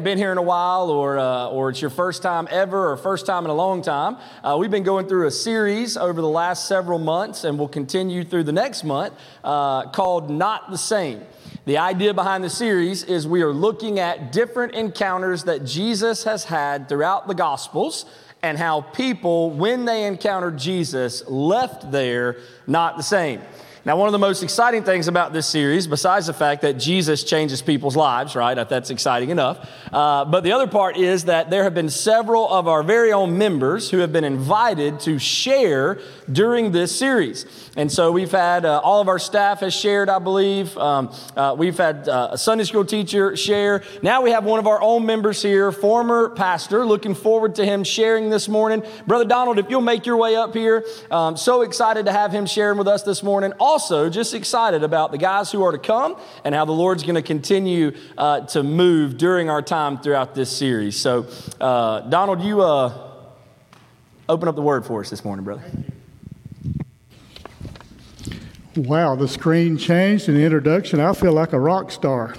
Hadn't been here in a while, or, uh, or it's your first time ever, or first time in a long time, uh, we've been going through a series over the last several months, and we'll continue through the next month uh, called Not the Same. The idea behind the series is we are looking at different encounters that Jesus has had throughout the Gospels and how people, when they encountered Jesus, left there not the same. Now, one of the most exciting things about this series, besides the fact that Jesus changes people's lives, right? That's exciting enough. Uh, but the other part is that there have been several of our very own members who have been invited to share during this series. And so we've had uh, all of our staff has shared, I believe. Um, uh, we've had uh, a Sunday school teacher share. Now we have one of our own members here, former pastor. Looking forward to him sharing this morning. Brother Donald, if you'll make your way up here, um, so excited to have him sharing with us this morning also just excited about the guys who are to come and how the Lord's going to continue uh, to move during our time throughout this series. So, uh, Donald, you uh, open up the word for us this morning, brother. Wow, the screen changed in the introduction. I feel like a rock star.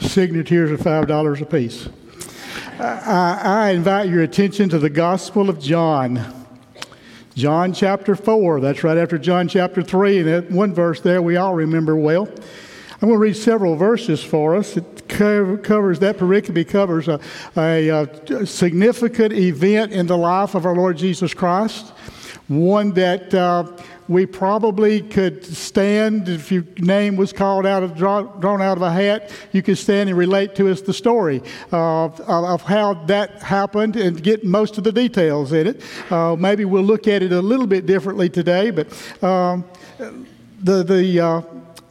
Signatures are $5 a piece. I, I invite your attention to the Gospel of John. John chapter 4, that's right after John chapter 3, and that one verse there we all remember well. I'm going to read several verses for us. It covers that pericope covers a, a, a, significant event in the life of our Lord Jesus Christ, one that uh, we probably could stand if your name was called out of drawn out of a hat you could stand and relate to us the story of, of how that happened and get most of the details in it uh, maybe we'll look at it a little bit differently today but um, the, the uh,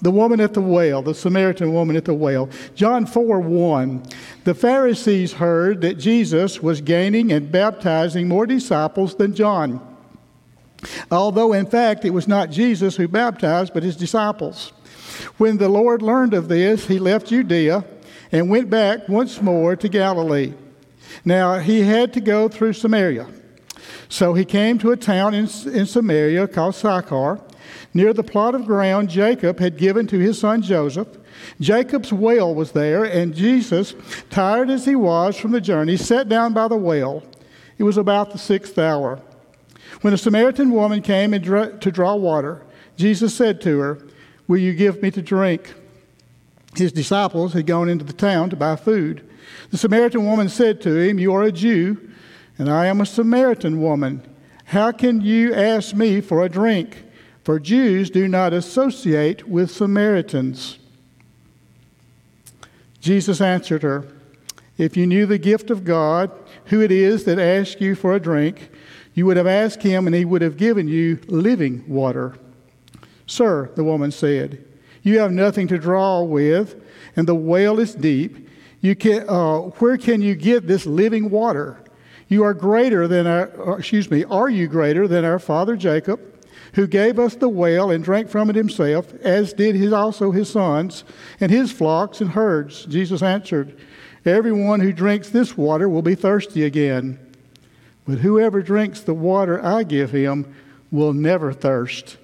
the woman at the well, the Samaritan woman at the well. John 4 1. The Pharisees heard that Jesus was gaining and baptizing more disciples than John. Although, in fact, it was not Jesus who baptized, but his disciples. When the Lord learned of this, he left Judea and went back once more to Galilee. Now, he had to go through Samaria. So he came to a town in, in Samaria called Sychar, near the plot of ground Jacob had given to his son Joseph. Jacob's well was there, and Jesus, tired as he was from the journey, sat down by the well. It was about the sixth hour. When a Samaritan woman came to draw water, Jesus said to her, Will you give me to drink? His disciples had gone into the town to buy food. The Samaritan woman said to him, You are a Jew, and I am a Samaritan woman. How can you ask me for a drink? For Jews do not associate with Samaritans. Jesus answered her, If you knew the gift of God, who it is that asks you for a drink, you would have asked him, and he would have given you living water. Sir, the woman said, You have nothing to draw with, and the well is deep. You can, uh, where can you get this living water? You are greater than our, uh, excuse me, are you greater than our father Jacob, who gave us the well and drank from it himself, as did his, also his sons and his flocks and herds? Jesus answered, Everyone who drinks this water will be thirsty again. But whoever drinks the water I give him will never thirst.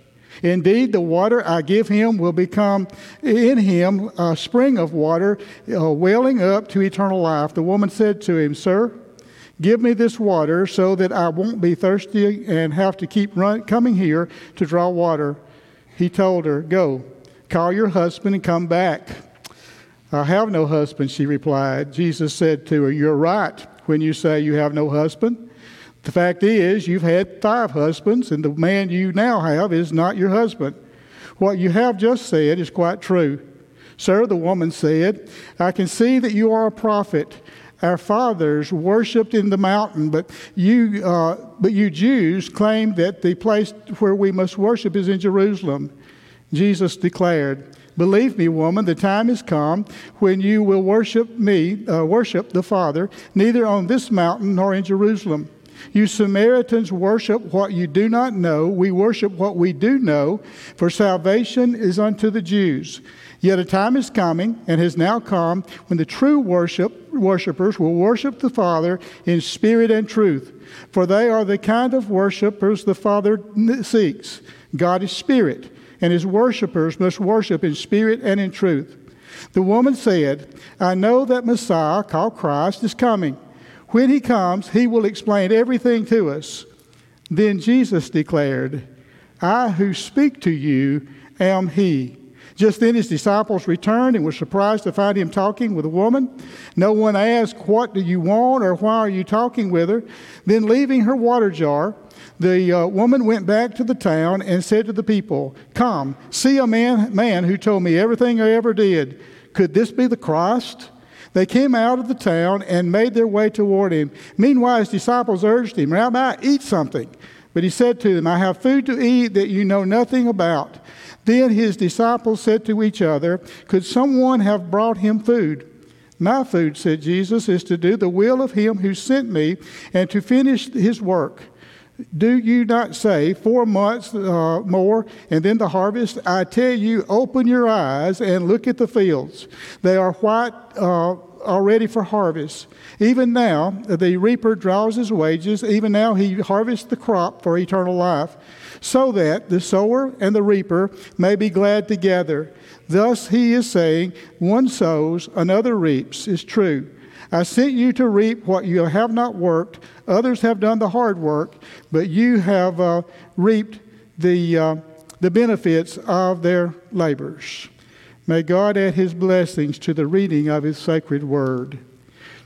Indeed, the water I give him will become in him a spring of water uh, welling up to eternal life. The woman said to him, Sir, give me this water so that I won't be thirsty and have to keep run, coming here to draw water. He told her, Go, call your husband and come back. I have no husband, she replied. Jesus said to her, You're right when you say you have no husband. The fact is, you've had five husbands, and the man you now have is not your husband. What you have just said is quite true. Sir, the woman said, I can see that you are a prophet. Our fathers worshipped in the mountain, but you, uh, but you Jews claim that the place where we must worship is in Jerusalem. Jesus declared, Believe me, woman, the time has come when you will worship me, uh, worship the Father, neither on this mountain nor in Jerusalem. You Samaritans worship what you do not know. We worship what we do know, for salvation is unto the Jews. Yet a time is coming, and has now come, when the true worship, worshipers will worship the Father in spirit and truth. For they are the kind of worshipers the Father seeks. God is spirit, and his worshipers must worship in spirit and in truth. The woman said, I know that Messiah, called Christ, is coming. When he comes, he will explain everything to us. Then Jesus declared, I who speak to you am he. Just then his disciples returned and were surprised to find him talking with a woman. No one asked, What do you want or why are you talking with her? Then, leaving her water jar, the uh, woman went back to the town and said to the people, Come, see a man, man who told me everything I ever did. Could this be the Christ? They came out of the town and made their way toward him. Meanwhile, his disciples urged him, Rabbi, eat something. But he said to them, I have food to eat that you know nothing about. Then his disciples said to each other, Could someone have brought him food? My food, said Jesus, is to do the will of him who sent me and to finish his work. Do you not say, Four months uh, more and then the harvest? I tell you, open your eyes and look at the fields. They are white. Uh, already for harvest. Even now, the reaper draws his wages. Even now, he harvests the crop for eternal life so that the sower and the reaper may be glad together. Thus he is saying, One sows, another reaps, is true. I sent you to reap what you have not worked. Others have done the hard work, but you have uh, reaped the, uh, the benefits of their labors. May God add his blessings to the reading of his sacred word.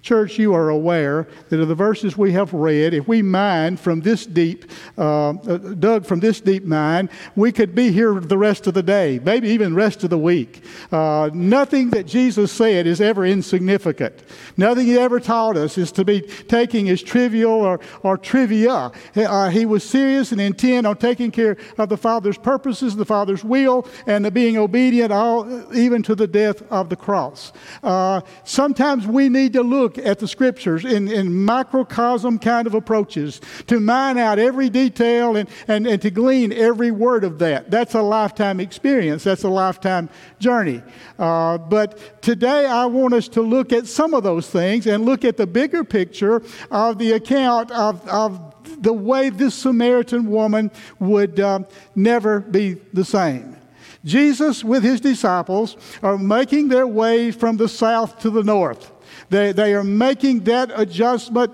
Church, you are aware that of the verses we have read, if we mine from this deep, uh, uh, dug from this deep mine, we could be here the rest of the day, maybe even rest of the week. Uh, nothing that Jesus said is ever insignificant. Nothing he ever taught us is to be taking as trivial or, or trivia. Uh, he was serious and intent on taking care of the Father's purposes, the Father's will, and being obedient all, even to the death of the cross. Uh, sometimes we need to look look at the scriptures in, in microcosm kind of approaches to mine out every detail and, and, and to glean every word of that. That's a lifetime experience, that's a lifetime journey. Uh, but today I want us to look at some of those things and look at the bigger picture of the account of, of the way this Samaritan woman would uh, never be the same. Jesus, with his disciples, are making their way from the south to the north. They, they are making that adjustment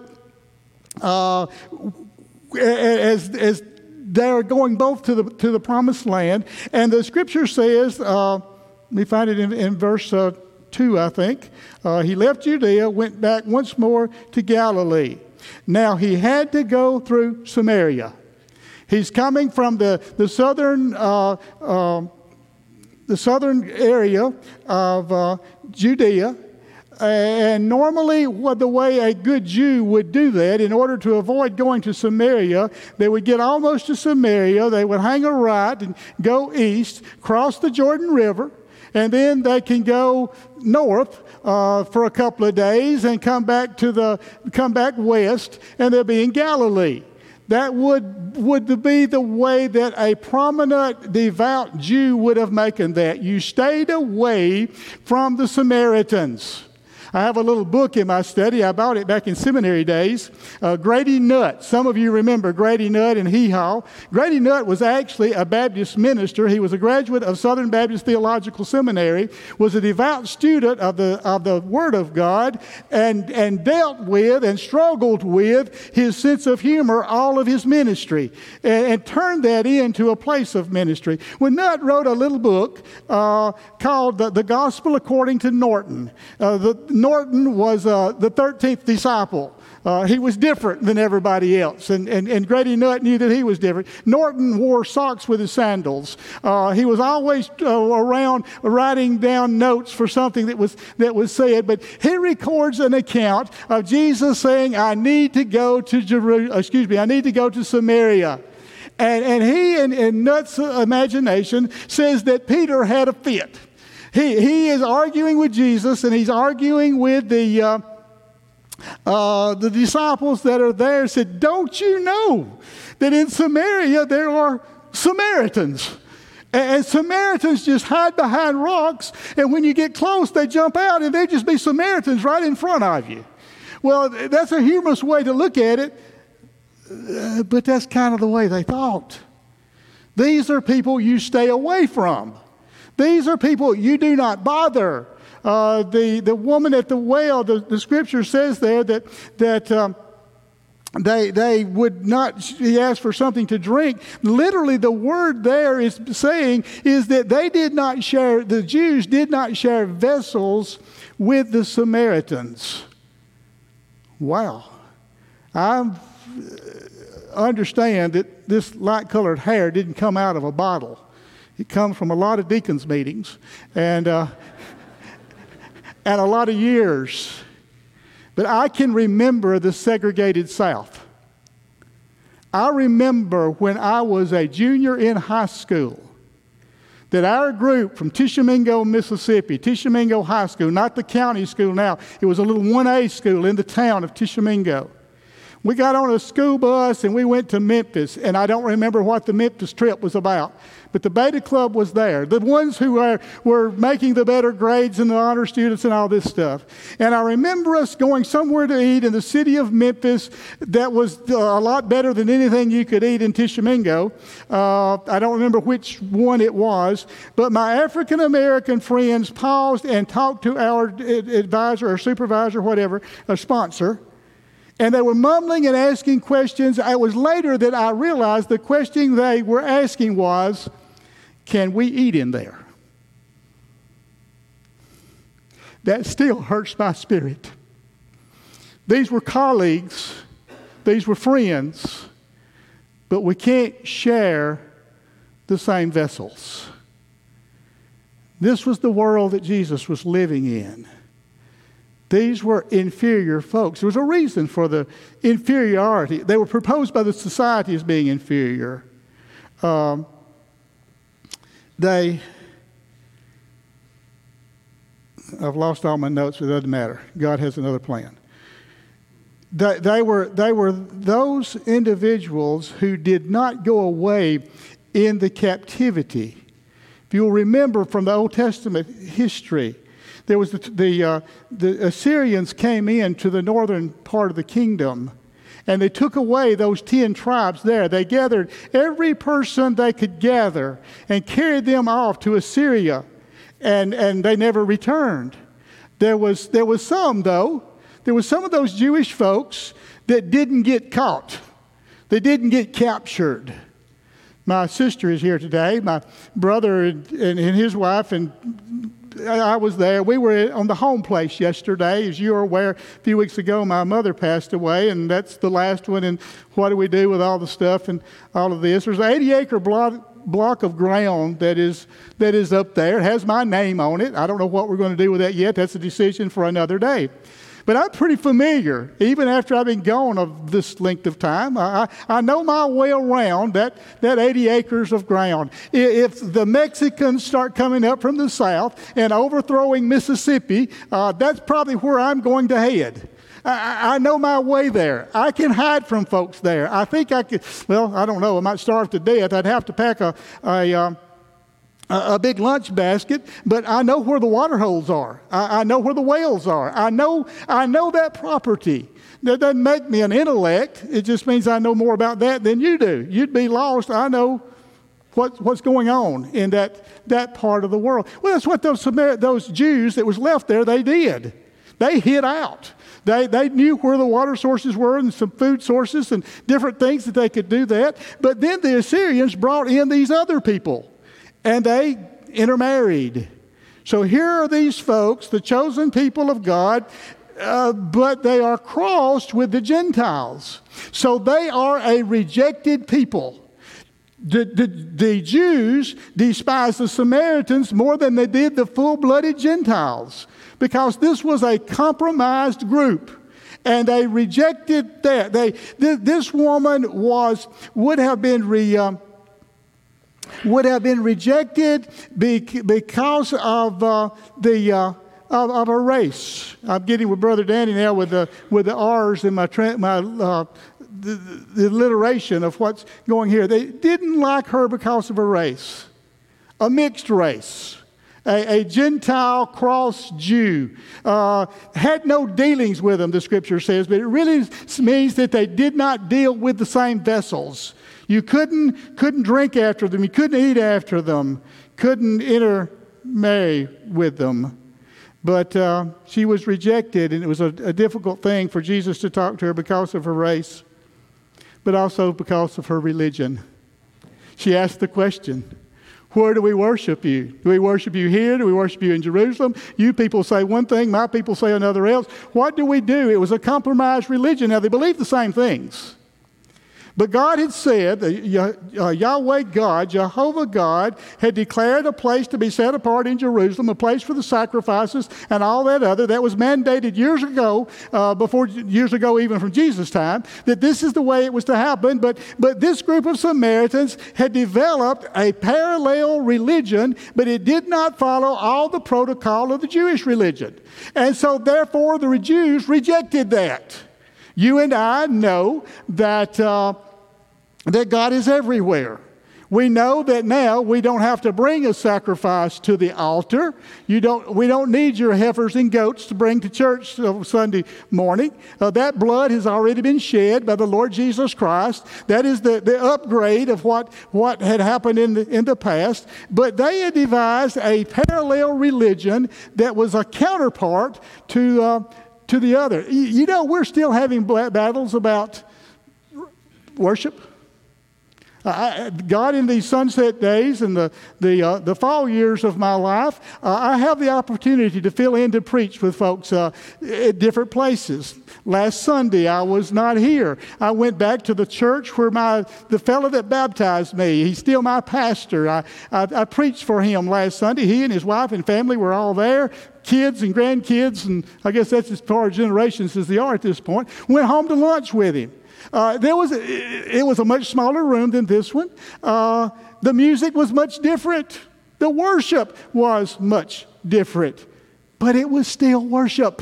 uh, as, as they're going both to the, to the promised land. And the scripture says, uh, we find it in, in verse uh, 2, I think. Uh, he left Judea, went back once more to Galilee. Now he had to go through Samaria. He's coming from the, the southern, uh, uh, the southern area of uh, Judea and normally, what the way a good Jew would do that, in order to avoid going to Samaria, they would get almost to Samaria, they would hang a right and go east, cross the Jordan River, and then they can go north uh, for a couple of days and come back to the come back west, and they'll be in Galilee. That would, would be the way that a prominent devout Jew would have making that. You stayed away from the Samaritans. I have a little book in my study. I bought it back in seminary days. Uh, Grady Nutt. Some of you remember Grady Nutt and Hee Haw. Grady Nutt was actually a Baptist minister. He was a graduate of Southern Baptist Theological Seminary, was a devout student of the, of the Word of God, and, and dealt with and struggled with his sense of humor all of his ministry and, and turned that into a place of ministry. When Nutt wrote a little book uh, called the, the, Gospel According to Norton, uh, the, Norton was uh, the 13th disciple. Uh, he was different than everybody else, and, and, and Grady Nutt knew that he was different. Norton wore socks with his sandals. Uh, he was always uh, around writing down notes for something that was, that was said, but he records an account of Jesus saying, I need to go to Jerusalem, excuse me, I need to go to Samaria. And, and he, in, in Nutt's imagination, says that Peter had a fit. He, he is arguing with Jesus and he's arguing with the, uh, uh, the disciples that are there. Said, Don't you know that in Samaria there are Samaritans? And Samaritans just hide behind rocks, and when you get close, they jump out, and they just be Samaritans right in front of you. Well, that's a humorous way to look at it, uh, but that's kind of the way they thought. These are people you stay away from. These are people you do not bother. Uh, the, the woman at the well, the, the scripture says there that, that um, they, they would not, he asked for something to drink. Literally, the word there is saying is that they did not share, the Jews did not share vessels with the Samaritans. Wow. I understand that this light colored hair didn't come out of a bottle, it comes from a lot of deacons' meetings and, uh, and a lot of years. But I can remember the segregated South. I remember when I was a junior in high school that our group from Tishomingo, Mississippi, Tishomingo High School, not the county school now, it was a little 1A school in the town of Tishomingo. We got on a school bus and we went to Memphis, and I don't remember what the Memphis trip was about. But the Beta Club was there, the ones who were, were making the better grades and the honor students and all this stuff. And I remember us going somewhere to eat in the city of Memphis that was uh, a lot better than anything you could eat in Tishomingo. Uh, I don't remember which one it was, but my African American friends paused and talked to our advisor or supervisor, whatever, a sponsor. And they were mumbling and asking questions. It was later that I realized the question they were asking was, Can we eat in there? That still hurts my spirit. These were colleagues, these were friends, but we can't share the same vessels. This was the world that Jesus was living in. These were inferior folks. There was a reason for the inferiority. They were proposed by the society as being inferior. Um, they, I've lost all my notes, but it doesn't matter. God has another plan. They, they, were, they were those individuals who did not go away in the captivity. If you'll remember from the Old Testament history, there was the, the, uh, the Assyrians came in to the northern part of the kingdom and they took away those 10 tribes there. They gathered every person they could gather and carried them off to Assyria, and, and they never returned. There was, there was some, though, there was some of those Jewish folks that didn't get caught, they didn't get captured. My sister is here today. My brother and, and his wife and I was there. We were on the home place yesterday. As you are aware, a few weeks ago, my mother passed away, and that's the last one. And what do we do with all the stuff and all of this? There's an 80 acre block, block of ground that is, that is up there. It has my name on it. I don't know what we're going to do with that yet. That's a decision for another day. But I'm pretty familiar, even after I've been gone of this length of time. I, I know my way around that, that 80 acres of ground. If the Mexicans start coming up from the south and overthrowing Mississippi, uh, that's probably where I'm going to head. I, I, know my way there. I can hide from folks there. I think I could, well, I don't know. I might starve to death. I'd have to pack a, a, um, a, big lunch basket, but I know where the water holes are. I, I, know where the whales are. I know, I know that property. That doesn't make me an intellect. It just means I know more about that than you do. You'd be lost. I know what, what's going on in that, that part of the world. Well, that's what those, those Jews that was left there, they did. They hid out. They, they knew where the water sources were and some food sources and different things that they could do that. But then the Assyrians brought in these other people and they intermarried. So here are these folks, the chosen people of God, uh, but they are crossed with the Gentiles. So they are a rejected people. The, the, the, Jews despised the Samaritans more than they did the full blooded Gentiles because this was a compromised group. And they rejected that. They, th- this woman was, would have been re, um, would have been rejected because of uh, the uh, of, of, a race. I'm getting with Brother Danny now with the with the R's in my my uh, the, the alliteration of what's going here. They didn't like her because of a race, a mixed race. A, a Gentile cross Jew uh, had no dealings with them, the scripture says, but it really means that they did not deal with the same vessels. You couldn't, couldn't drink after them. You couldn't eat after them. Couldn't intermarry with them. But uh, she was rejected, and it was a, a difficult thing for Jesus to talk to her because of her race, but also because of her religion. She asked the question where do we worship you? Do we worship you here? Do we worship you in Jerusalem? You people say one thing, my people say another else. What do we do? It was a compromised religion. Now, they believe the same things. But God had said, uh, Yahweh God, Jehovah God, had declared a place to be set apart in Jerusalem, a place for the sacrifices and all that other. That was mandated years ago, uh, before years ago, even from Jesus' time, that this is the way it was to happen. But, but this group of Samaritans had developed a parallel religion, but it did not follow all the protocol of the Jewish religion. And so, therefore, the Jews rejected that. You and I know that. Uh, that God is everywhere. We know that now we don't have to bring a sacrifice to the altar. You don't, we don't need your heifers and goats to bring to church Sunday morning. Uh, that blood has already been shed by the Lord Jesus Christ. That is the, the upgrade of what, what had happened in the, in the past. But they had devised a parallel religion that was a counterpart to, uh, to the other. You, you know, we're still having battles about worship. I, God, in these sunset days and the, the, uh, the fall years of my life, uh, I have the opportunity to fill in to preach with folks uh, at different places. Last Sunday, I was not here. I went back to the church where my, the fellow that baptized me, he's still my pastor. I, I, I preached for him last Sunday. He and his wife and family were all there kids and grandkids, and I guess that's as far as generations as they are at this point, went home to lunch with him. Uh, there was a, it was a much smaller room than this one. Uh, the music was much different. The worship was much different, but it was still worship.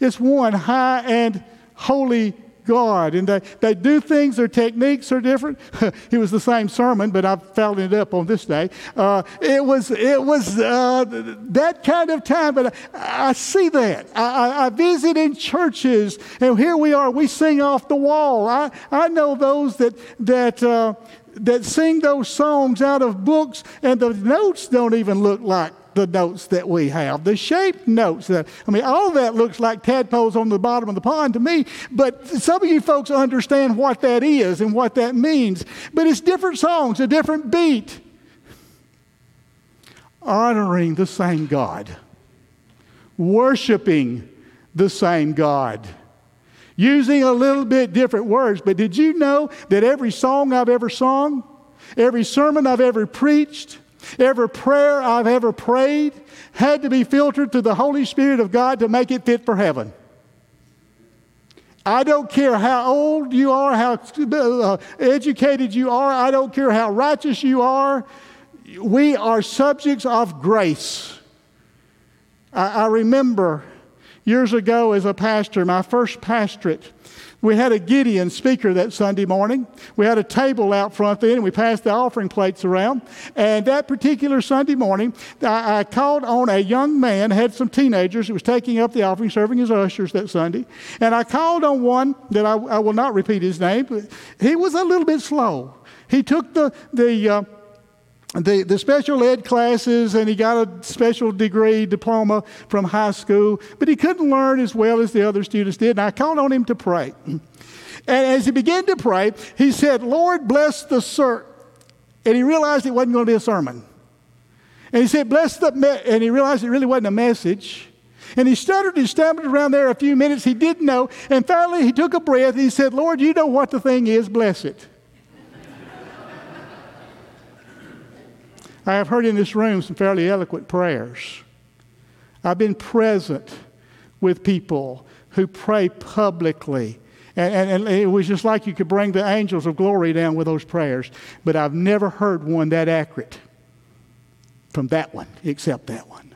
It's one high and holy God. And they, they do things, their techniques are different. it was the same sermon, but I followed it up on this day. Uh, it was, it was uh, that kind of time, but I, I see that. I, I, I, visit in churches, and here we are, we sing off the wall. I, I know those that, that, uh, that sing those songs out of books, and the notes don't even look like the notes that we have, the shaped notes. That, I mean, all that looks like tadpoles on the bottom of the pond to me, but some of you folks understand what that is and what that means. But it's different songs, a different beat, honoring the same God, worshiping the same God. Using a little bit different words, but did you know that every song I've ever sung, every sermon I've ever preached, Every prayer I've ever prayed had to be filtered through the Holy Spirit of God to make it fit for heaven. I don't care how old you are, how uh, educated you are, I don't care how righteous you are. We are subjects of grace. I, I remember years ago as a pastor, my first pastorate, we had a Gideon speaker that Sunday morning. We had a table out front then, and we passed the offering plates around. And that particular Sunday morning, I, I called on a young man, had some teenagers who was taking up the offering, serving as ushers that Sunday. And I called on one that I, I will not repeat his name, but he was a little bit slow. He took the, the, uh, the, the special ed classes and he got a special degree diploma from high school, but he couldn't learn as well as the other students did. And I called on him to pray. And as he began to pray, he said, Lord, bless the sir. And he realized it wasn't going to be a sermon. And he said, bless the, me-. and he realized it really wasn't a message. And he stuttered and stammered around there a few minutes. He didn't know. And finally, he took a breath and he said, Lord, you know what the thing is, bless it. I have heard in this room some fairly eloquent prayers. I've been present with people who pray publicly. And, and, and, it was just like you could bring the angels of glory down with those prayers. But I've never heard one that accurate from that one, except that one.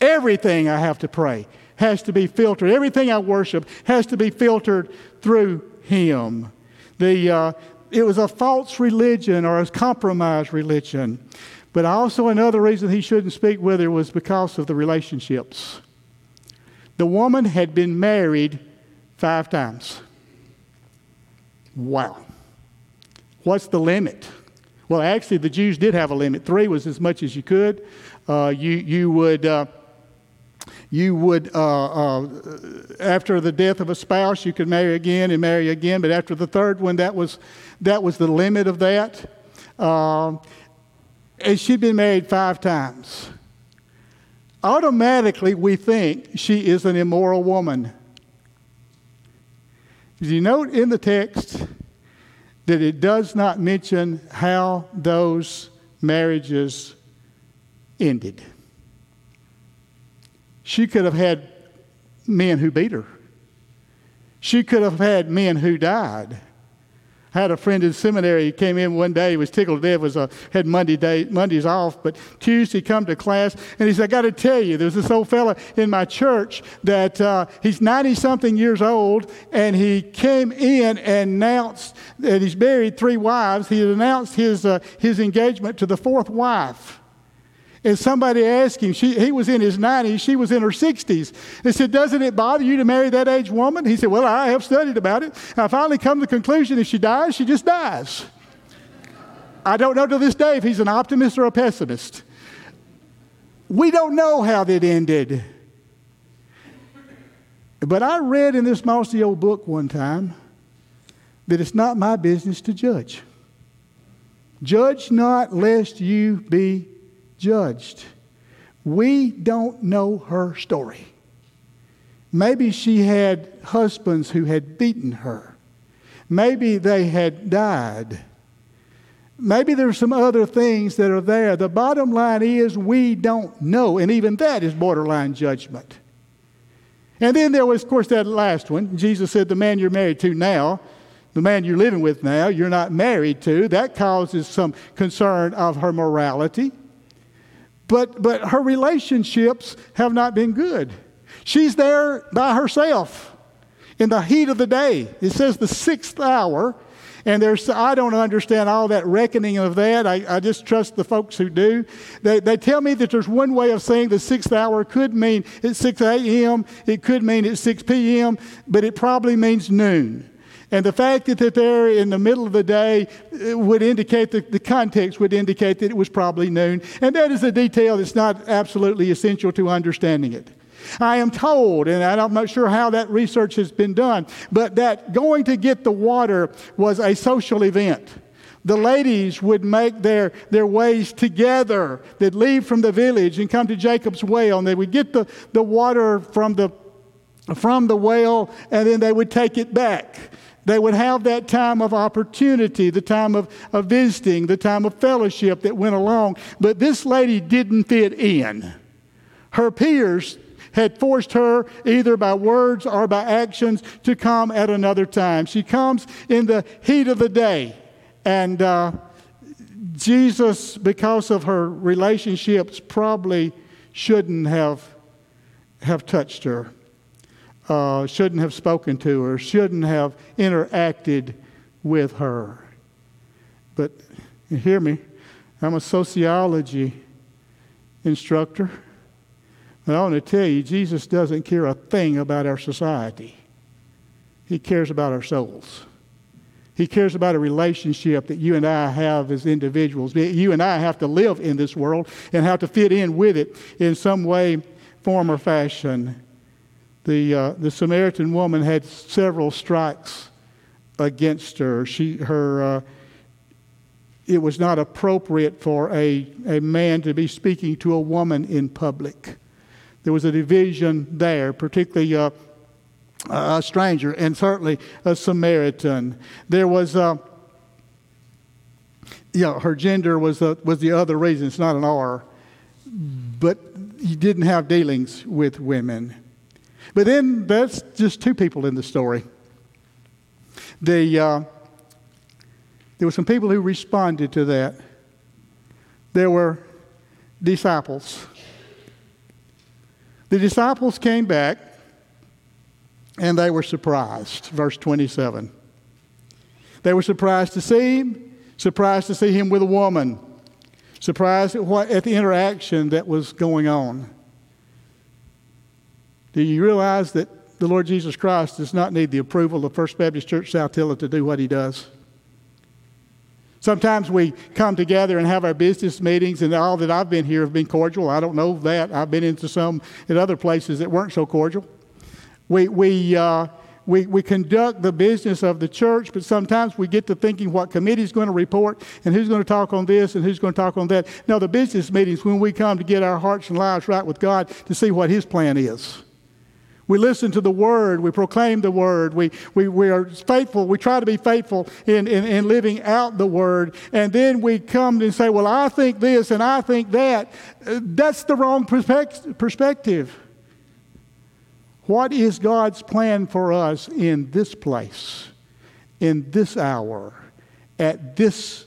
Everything I have to pray has to be filtered. Everything I worship has to be filtered through Him. The, uh, it was a false religion or a compromised religion. But also, another reason he shouldn't speak with her was because of the relationships. The woman had been married five times. Wow. What's the limit? Well, actually, the Jews did have a limit. Three was as much as you could. Uh, you, you would. Uh, you would, uh, uh, after the death of a spouse, you could marry again and marry again, but after the third one, that was, that was the limit of that. Uh, and she'd been married five times. Automatically, we think she is an immoral woman. Did you note in the text that it does not mention how those marriages ended? She could have had men who beat her. She could have had men who died. I had a friend in seminary. He came in one day. He was tickled to death. Was a, had Monday day, Mondays off, but Tuesday come to class, and he said, "I got to tell you, there's this old fella in my church that uh, he's 90 something years old, and he came in and announced that he's married three wives. He had announced his uh, his engagement to the fourth wife." And somebody asked him, she, he was in his 90s, she was in her 60s. They said, Doesn't it bother you to marry that age woman? He said, Well, I have studied about it. I finally come to the conclusion if she dies, she just dies. I don't know to this day if he's an optimist or a pessimist. We don't know how that ended. But I read in this mousy old book one time that it's not my business to judge. Judge not, lest you be judged. We don't know her story. Maybe she had husbands who had beaten her. Maybe they had died. Maybe there's some other things that are there. The bottom line is we don't know, and even that is borderline judgment. And then there was, of course, that last one. Jesus said, The man you're married to now, the man you're living with now, you're not married to. That causes some concern of her morality. But, but her relationships have not been good. She's there by herself in the heat of the day. It says the sixth hour. And there's, I don't understand all that reckoning of that. I, I just trust the folks who do. They, they tell me that there's one way of saying the sixth hour could mean it's 6 a.m., it could mean it's 6 p.m., but it probably means noon. And the fact that they're in the middle of the day would indicate that the context would indicate that it was probably noon. And that is a detail that's not absolutely essential to understanding it. I am told, and I'm not sure how that research has been done, but that going to get the water was a social event. The ladies would make their, their ways together. They'd leave from the village and come to Jacob's well, and they would get the, the water from the, from the well, and then they would take it back. They would have that time of opportunity, the time of, of visiting, the time of fellowship that went along. But this lady didn't fit in. Her peers had forced her, either by words or by actions, to come at another time. She comes in the heat of the day. And uh, Jesus, because of her relationships, probably shouldn't have, have touched her uh, shouldn't have spoken to her, shouldn't have interacted with her. But hear me, I'm a sociology instructor. And I want to tell you, Jesus doesn't care a thing about our society. He cares about our souls. He cares about a relationship that you and I have as individuals. You and I have to live in this world and have to fit in with it in some way, form, or fashion the, uh, the Samaritan woman had several strikes against her. She, her, uh, it was not appropriate for a, a man to be speaking to a woman in public. There was a division there, particularly uh, a stranger and certainly a Samaritan. There was, uh, yeah, her gender was, was the other reason. It's not an R. But he didn't have dealings with women. But then that's just two people in the story. The, uh, there were some people who responded to that. There were disciples. The disciples came back and they were surprised. Verse 27. They were surprised to see him, surprised to see him with a woman, surprised at, what, at the interaction that was going on. Do you realize that the Lord Jesus Christ does not need the approval of First Baptist Church Saltillo to do what he does? Sometimes we come together and have our business meetings, and all that I've been here have been cordial. I don't know that. I've been into some at other places that weren't so cordial. We, we, uh, we, we conduct the business of the church, but sometimes we get to thinking what committee is going to report and who's going to talk on this and who's going to talk on that. No, the business meetings when we come to get our hearts and lives right with God to see what His plan is. We listen to the word. We proclaim the word. We, we, we are faithful. We try to be faithful in, in, in living out the word. And then we come and say, Well, I think this and I think that. That's the wrong perspective. What is God's plan for us in this place, in this hour, at this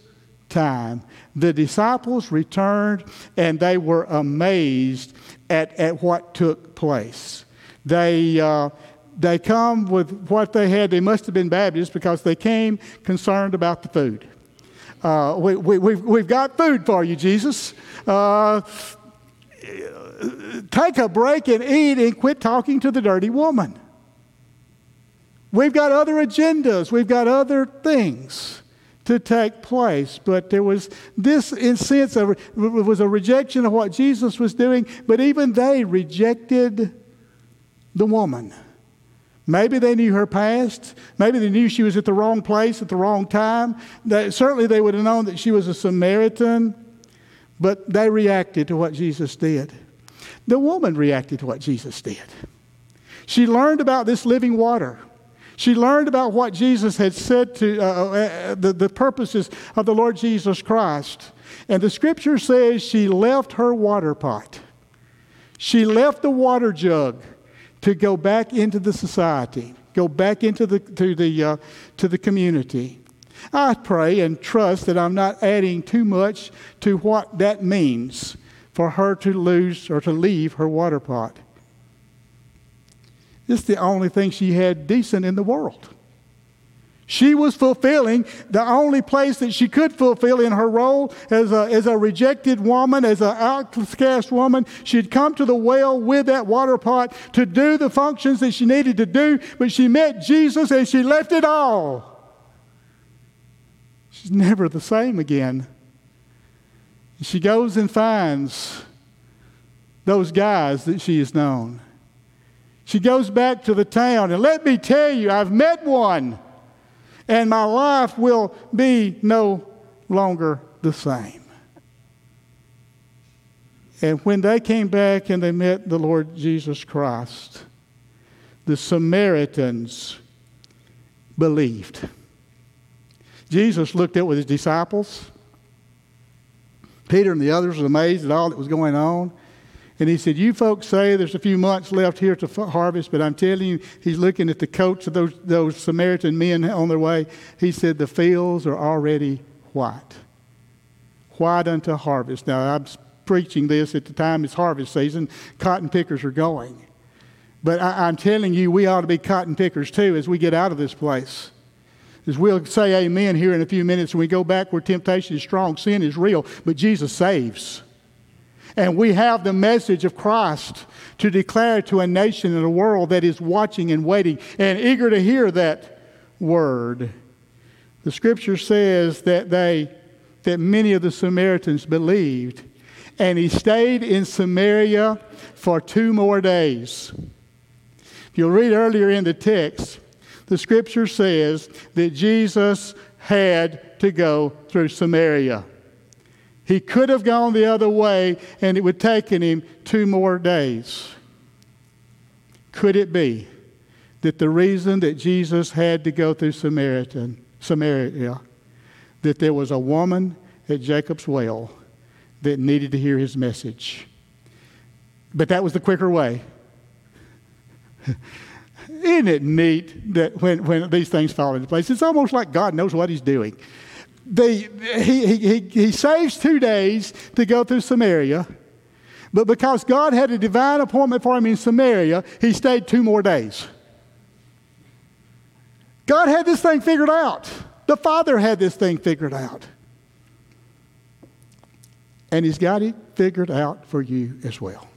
time? The disciples returned and they were amazed at, at what took place. They, uh, they come with what they had. They must have been Baptists because they came concerned about the food. Uh, we, we, we've, we've got food for you, Jesus. Uh, take a break and eat and quit talking to the dirty woman. We've got other agendas, we've got other things to take place. But there was this, in sense, of, it was a rejection of what Jesus was doing, but even they rejected the woman. Maybe they knew her past. Maybe they knew she was at the wrong place at the wrong time. They, certainly, they would have known that she was a Samaritan, but they reacted to what Jesus did. The woman reacted to what Jesus did. She learned about this living water. She learned about what Jesus had said to uh, uh, uh the, the purposes of the Lord Jesus Christ. And the scripture says she left her water pot. She left the water jug to go back into the society, go back into the, to, the, uh, to the community. I pray and trust that I'm not adding too much to what that means for her to lose or to leave her water pot. It's the only thing she had decent in the world. She was fulfilling the only place that she could fulfill in her role as a, as a rejected woman, as an outcast woman. She'd come to the well with that water pot to do the functions that she needed to do, but she met Jesus and she left it all. She's never the same again. She goes and finds those guys that she has known. She goes back to the town, and let me tell you, I've met one and my life will be no longer the same. And when they came back and they met the Lord Jesus Christ, the Samaritans believed. Jesus looked at with his disciples. Peter and the others were amazed at all that was going on. And he said, You folks say there's a few months left here to harvest, but I'm telling you, he's looking at the coats of those, those Samaritan men on their way. He said, The fields are already white. White unto harvest. Now, I'm preaching this at the time it's harvest season. Cotton pickers are going. But I, I'm telling you, we ought to be cotton pickers too as we get out of this place. As we'll say amen here in a few minutes when we go back where temptation is strong, sin is real, but Jesus saves. And we have the message of Christ to declare to a nation and a world that is watching and waiting and eager to hear that word. The scripture says that they that many of the Samaritans believed. And he stayed in Samaria for two more days. If you'll read earlier in the text, the scripture says that Jesus had to go through Samaria. He could have gone the other way and it would have taken him two more days. Could it be that the reason that Jesus had to go through Samaritan, Samaria, that there was a woman at Jacob's well that needed to hear his message? But that was the quicker way. Isn't it neat that when, when these things fall into place? It's almost like God knows what he's doing he, he, he saves two days to go through Samaria, but because God had a divine appointment for him in Samaria, he stayed two more days. God had this thing figured out. The Father had this thing figured out. And He's got it figured out for you as well.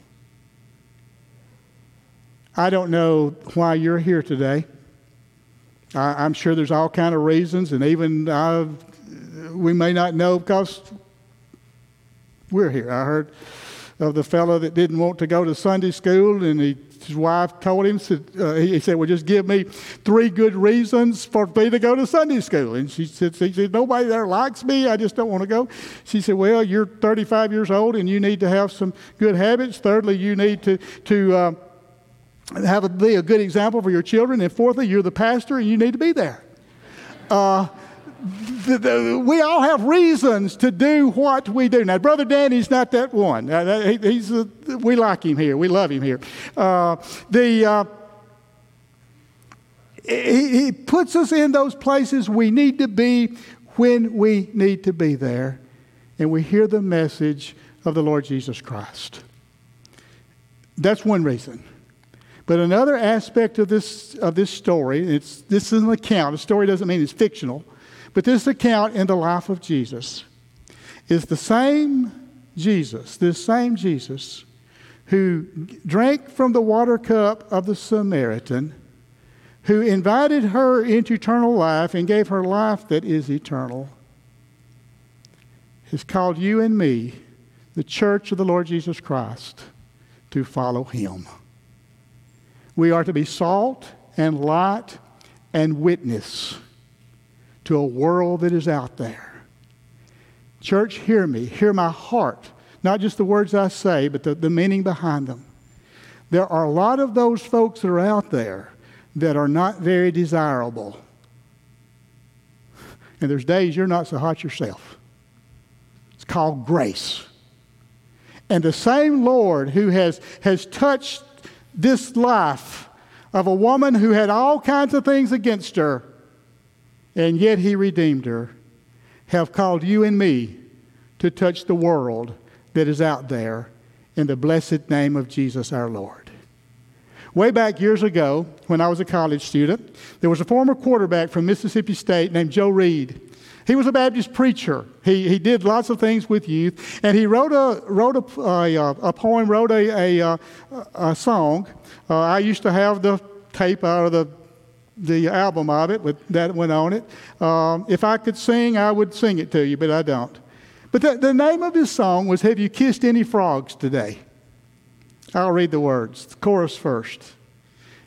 I don't know why you're here today. I, am sure there's all kind of reasons, and even I've we may not know because we're here. I heard of the fellow that didn't want to go to Sunday school, and he, his wife told him, uh, he said, Well, just give me three good reasons for me to go to Sunday school. And she said, she said, Nobody there likes me. I just don't want to go. She said, Well, you're 35 years old and you need to have some good habits. Thirdly, you need to, to uh, have a, be a good example for your children. And fourthly, you're the pastor and you need to be there. Uh, we all have reasons to do what we do. Now, Brother Danny's not that one. Uh, he, he's a, we like him here. We love him here. Uh, the, uh, he, he puts us in those places we need to be when we need to be there, and we hear the message of the Lord Jesus Christ. That's one reason. But another aspect of this, of this story, it's, this is an account. A story doesn't mean it's fictional. But this account in the life of Jesus is the same Jesus, this same Jesus, who drank from the water cup of the Samaritan, who invited her into eternal life and gave her life that is eternal, has called you and me, the church of the Lord Jesus Christ, to follow him. We are to be salt and light and witness to a world that is out there. Church, hear me. Hear my heart. Not just the words I say, but the, the meaning behind them. There are a lot of those folks that are out there that are not very desirable. And there's days you're not so hot yourself. It's called grace. And the same Lord who has, has touched this life of a woman who had all kinds of things against her and yet he redeemed her, have called you and me to touch the world that is out there in the blessed name of Jesus our Lord. Way back years ago, when I was a college student, there was a former quarterback from Mississippi State named Joe Reed. He was a Baptist preacher. He, he did lots of things with youth, and he wrote a, wrote a, a, a poem, wrote a, a, a song. Uh, I used to have the tape out of the the album of it with that went on it. Um, if I could sing, I would sing it to you, but I don't. But the, the name of his song was Have You Kissed Any Frogs Today? I'll read the words. The chorus first.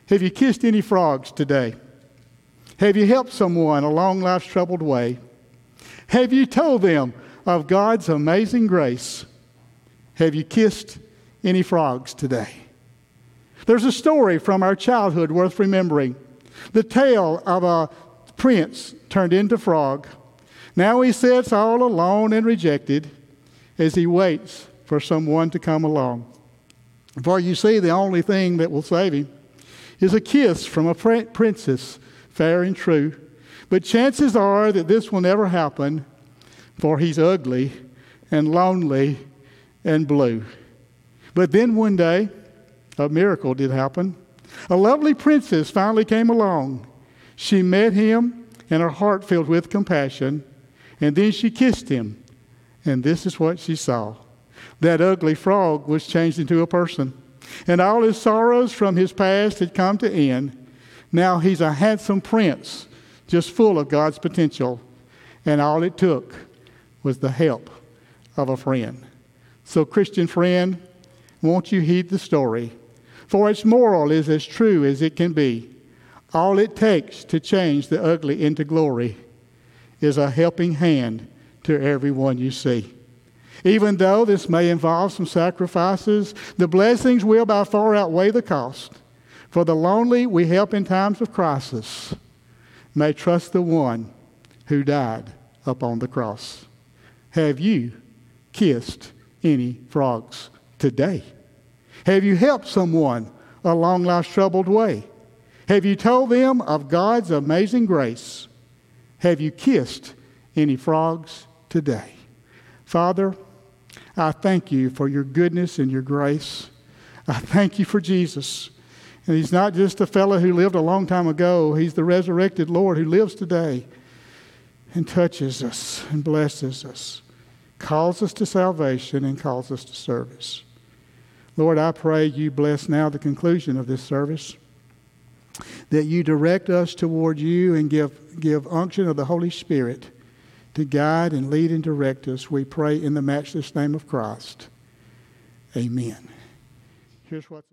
Have you kissed any frogs today? Have you helped someone along life's troubled way? Have you told them of God's amazing grace? Have you kissed any frogs today? There's a story from our childhood worth remembering. The tale of a prince turned into frog. Now he sits all alone and rejected as he waits for someone to come along. For you see, the only thing that will save him is a kiss from a princess, fair and true. But chances are that this will never happen, for he's ugly and lonely and blue. But then one day, a miracle did happen. A lovely princess finally came along. She met him, and her heart filled with compassion, and then she kissed him. And this is what she saw that ugly frog was changed into a person, and all his sorrows from his past had come to end. Now he's a handsome prince, just full of God's potential, and all it took was the help of a friend. So, Christian friend, won't you heed the story? For its moral is as true as it can be. All it takes to change the ugly into glory is a helping hand to everyone you see. Even though this may involve some sacrifices, the blessings will by far outweigh the cost. For the lonely we help in times of crisis may trust the one who died upon the cross. Have you kissed any frogs today? Have you helped someone along life's troubled way? Have you told them of God's amazing grace? Have you kissed any frogs today? Father, I thank you for your goodness and your grace. I thank you for Jesus. And he's not just a fellow who lived a long time ago, he's the resurrected Lord who lives today and touches us and blesses us, calls us to salvation and calls us to service. Lord, I pray you bless now the conclusion of this service, that you direct us toward you and give, give unction of the Holy Spirit to guide and lead and direct us. We pray in the matchless name of Christ. Amen. Here's what's